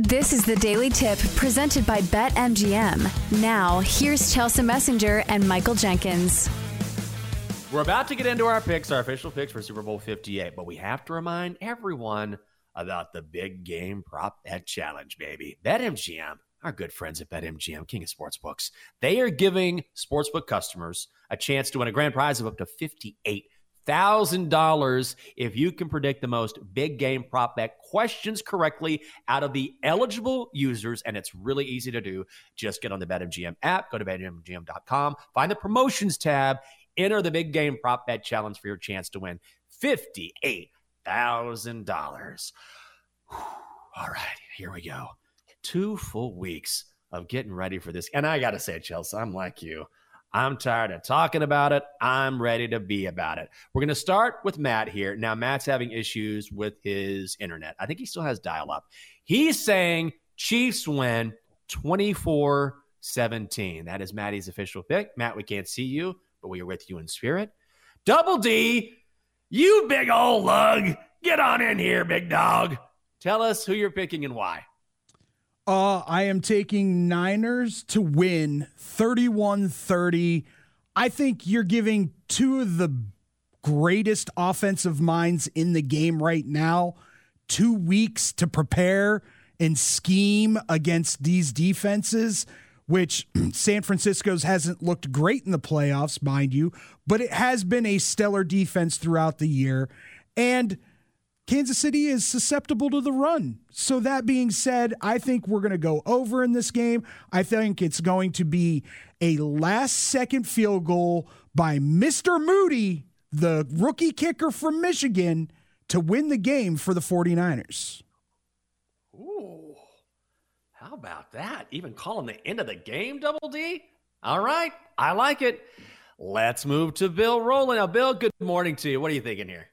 This is the Daily Tip presented by BetMGM. Now, here's Chelsea Messenger and Michael Jenkins. We're about to get into our picks, our official picks for Super Bowl 58, but we have to remind everyone about the big game prop bet challenge, baby. BetMGM, our good friends at BetMGM, King of Sportsbooks, they are giving sportsbook customers a chance to win a grand prize of up to 58 thousand dollars if you can predict the most big game prop bet questions correctly out of the eligible users. And it's really easy to do. Just get on the betmgm app go to betmgm.com find the promotions tab enter the big game prop bet challenge for your chance to win $58000 all right here we go. Two full weeks of getting ready for this. And i gotta say chelsea i'm like you I'm tired of talking about it. I'm ready to be about it. We're going to start with Matt here. Now, Matt's having issues with his internet. I think he still has dial up. He's saying Chiefs win 24 17. That is Maddie's official pick. Matt, we can't see you, but we are with you in spirit. Double D, you big old lug. Get on in here, big dog. Tell us who you're picking and why. Uh, I am taking Niners to win 31 30. I think you're giving two of the greatest offensive minds in the game right now two weeks to prepare and scheme against these defenses, which San Francisco's hasn't looked great in the playoffs, mind you, but it has been a stellar defense throughout the year. And Kansas City is susceptible to the run. So, that being said, I think we're going to go over in this game. I think it's going to be a last second field goal by Mr. Moody, the rookie kicker from Michigan, to win the game for the 49ers. Ooh, how about that? Even calling the end of the game, Double D? All right, I like it. Let's move to Bill Rowland. Now, Bill, good morning to you. What are you thinking here?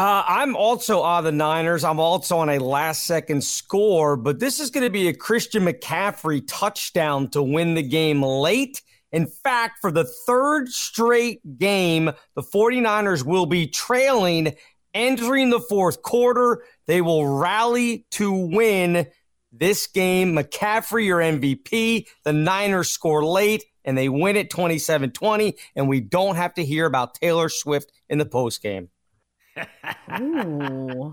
Uh, I'm also on the Niners. I'm also on a last second score, but this is going to be a Christian McCaffrey touchdown to win the game late. In fact, for the third straight game, the 49ers will be trailing entering the fourth quarter. They will rally to win this game. McCaffrey, your MVP. The Niners score late and they win it 27 20, and we don't have to hear about Taylor Swift in the postgame. Ooh.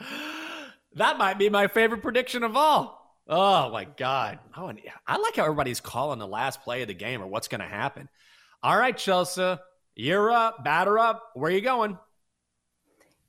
that might be my favorite prediction of all. Oh my god! Oh, and I like how everybody's calling the last play of the game or what's going to happen. All right, Chelsea, you're up. Batter up. Where are you going?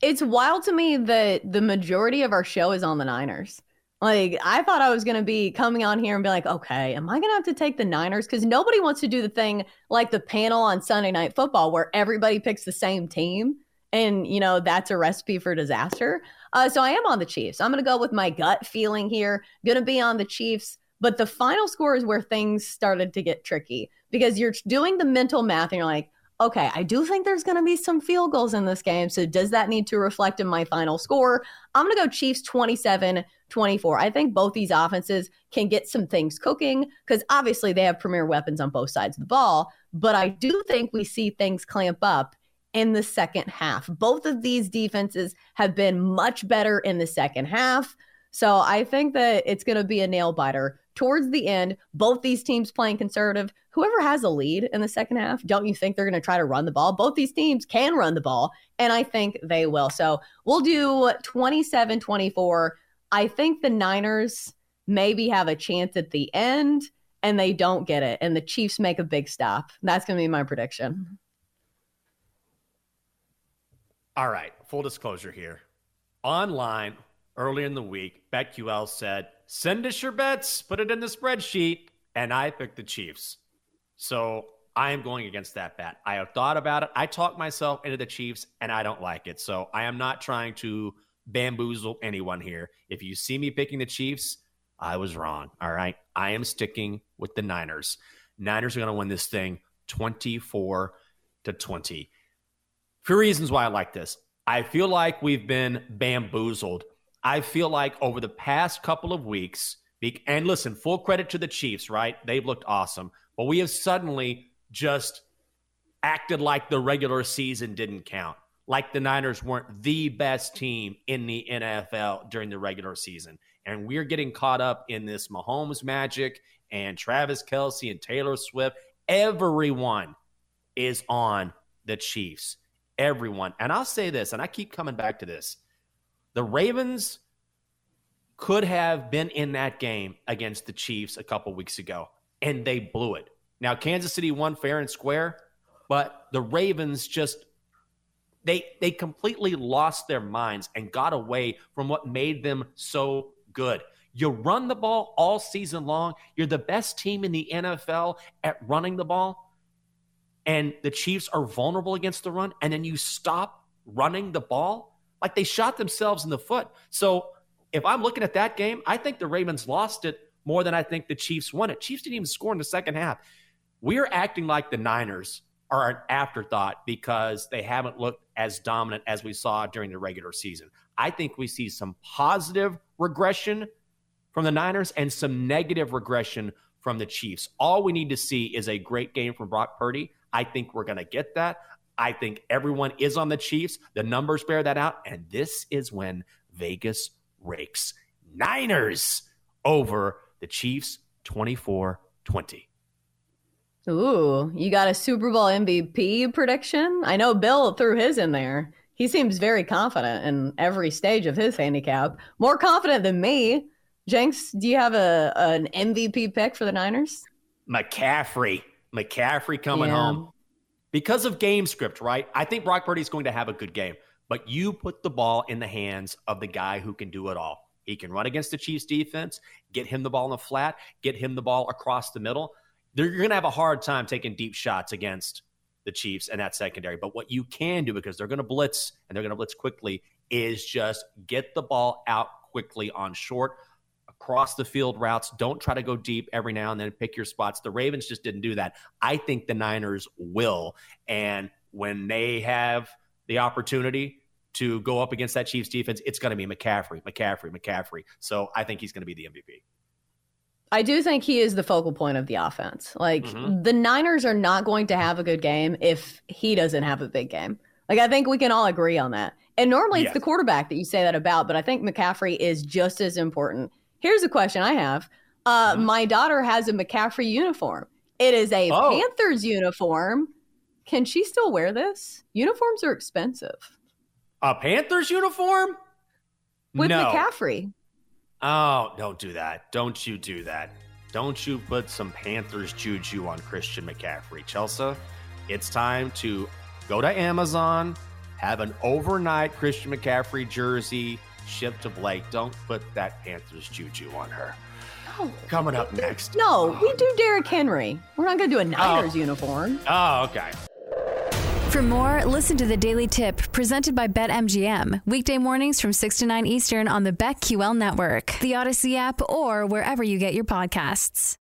It's wild to me that the majority of our show is on the Niners. Like, I thought I was going to be coming on here and be like, okay, am I going to have to take the Niners? Because nobody wants to do the thing like the panel on Sunday Night Football where everybody picks the same team and you know that's a recipe for disaster. Uh, so I am on the Chiefs. I'm going to go with my gut feeling here. Going to be on the Chiefs, but the final score is where things started to get tricky because you're doing the mental math and you're like, okay, I do think there's going to be some field goals in this game. So does that need to reflect in my final score? I'm going to go Chiefs 27 24. I think both these offenses can get some things cooking because obviously they have premier weapons on both sides of the ball. But I do think we see things clamp up in the second half. Both of these defenses have been much better in the second half. So I think that it's going to be a nail biter towards the end. Both these teams playing conservative. Whoever has a lead in the second half, don't you think they're going to try to run the ball? Both these teams can run the ball, and I think they will. So we'll do 27 24. I think the Niners maybe have a chance at the end and they don't get it. And the Chiefs make a big stop. That's going to be my prediction. Mm-hmm. All right, full disclosure here. Online earlier in the week, BetQL said, send us your bets, put it in the spreadsheet, and I picked the Chiefs. So I am going against that bet. I have thought about it. I talked myself into the Chiefs, and I don't like it. So I am not trying to bamboozle anyone here. If you see me picking the Chiefs, I was wrong. All right. I am sticking with the Niners. Niners are going to win this thing 24 to 20 few reasons why I like this. I feel like we've been bamboozled. I feel like over the past couple of weeks, and listen, full credit to the Chiefs, right? They've looked awesome. But we have suddenly just acted like the regular season didn't count, like the Niners weren't the best team in the NFL during the regular season. And we're getting caught up in this Mahomes magic and Travis Kelce and Taylor Swift. Everyone is on the Chiefs everyone. And I'll say this, and I keep coming back to this the Ravens could have been in that game against the Chiefs a couple weeks ago, and they blew it. Now, Kansas City won fair and square, but the Ravens just they they completely lost their minds and got away from what made them so good. You run the ball all season long. You're the best team in the NFL at running the ball and the Chiefs are vulnerable against the run, and then you stop running the ball, like they shot themselves in the foot. So if I'm looking at that game, I think the Ravens lost it more than I think the Chiefs won it. Chiefs didn't even score in the second half. We're acting like the Niners are an afterthought because they haven't looked as dominant as we saw during the regular season. I think we see some positive regression from the Niners and some negative regression from the Chiefs. All we need to see is a great game from Brock Purdy. I think we're going to get that. I think everyone is on the Chiefs. The numbers bear that out. And this is when Vegas rakes Niners over the Chiefs 24 20. Ooh, you got a Super Bowl MVP prediction? I know Bill threw his in there. He seems very confident in every stage of his handicap. More confident than me. Jenks, do you have a an MVP pick for the Niners? McCaffrey. McCaffrey coming yeah. home. Because of game script, right? I think Brock Purdy is going to have a good game, but you put the ball in the hands of the guy who can do it all. He can run against the Chiefs defense, get him the ball in the flat, get him the ball across the middle. They're going to have a hard time taking deep shots against the Chiefs and that secondary. But what you can do, because they're going to blitz and they're going to blitz quickly, is just get the ball out quickly on short cross the field routes. Don't try to go deep every now and then. Pick your spots. The Ravens just didn't do that. I think the Niners will. And when they have the opportunity to go up against that Chiefs defense, it's going to be McCaffrey, McCaffrey, McCaffrey. So I think he's going to be the MVP. I do think he is the focal point of the offense. Like mm-hmm. the Niners are not going to have a good game if he doesn't have a big game. Like I think we can all agree on that. And normally yes. it's the quarterback that you say that about, but I think McCaffrey is just as important Here's a question I have. Uh, mm-hmm. My daughter has a McCaffrey uniform. It is a oh. Panthers uniform. Can she still wear this? Uniforms are expensive. A Panthers uniform? With no. McCaffrey. Oh, don't do that. Don't you do that. Don't you put some Panthers juju on Christian McCaffrey. Chelsea, it's time to go to Amazon, have an overnight Christian McCaffrey jersey shipped to Blake. Don't put that Panthers juju on her. No. Coming up next. No, we do Derrick Henry. We're not going to do a Niners oh. uniform. Oh, okay. For more, listen to the Daily Tip presented by BetMGM. Weekday mornings from 6 to 9 Eastern on the BetQL network, the Audacy app, or wherever you get your podcasts.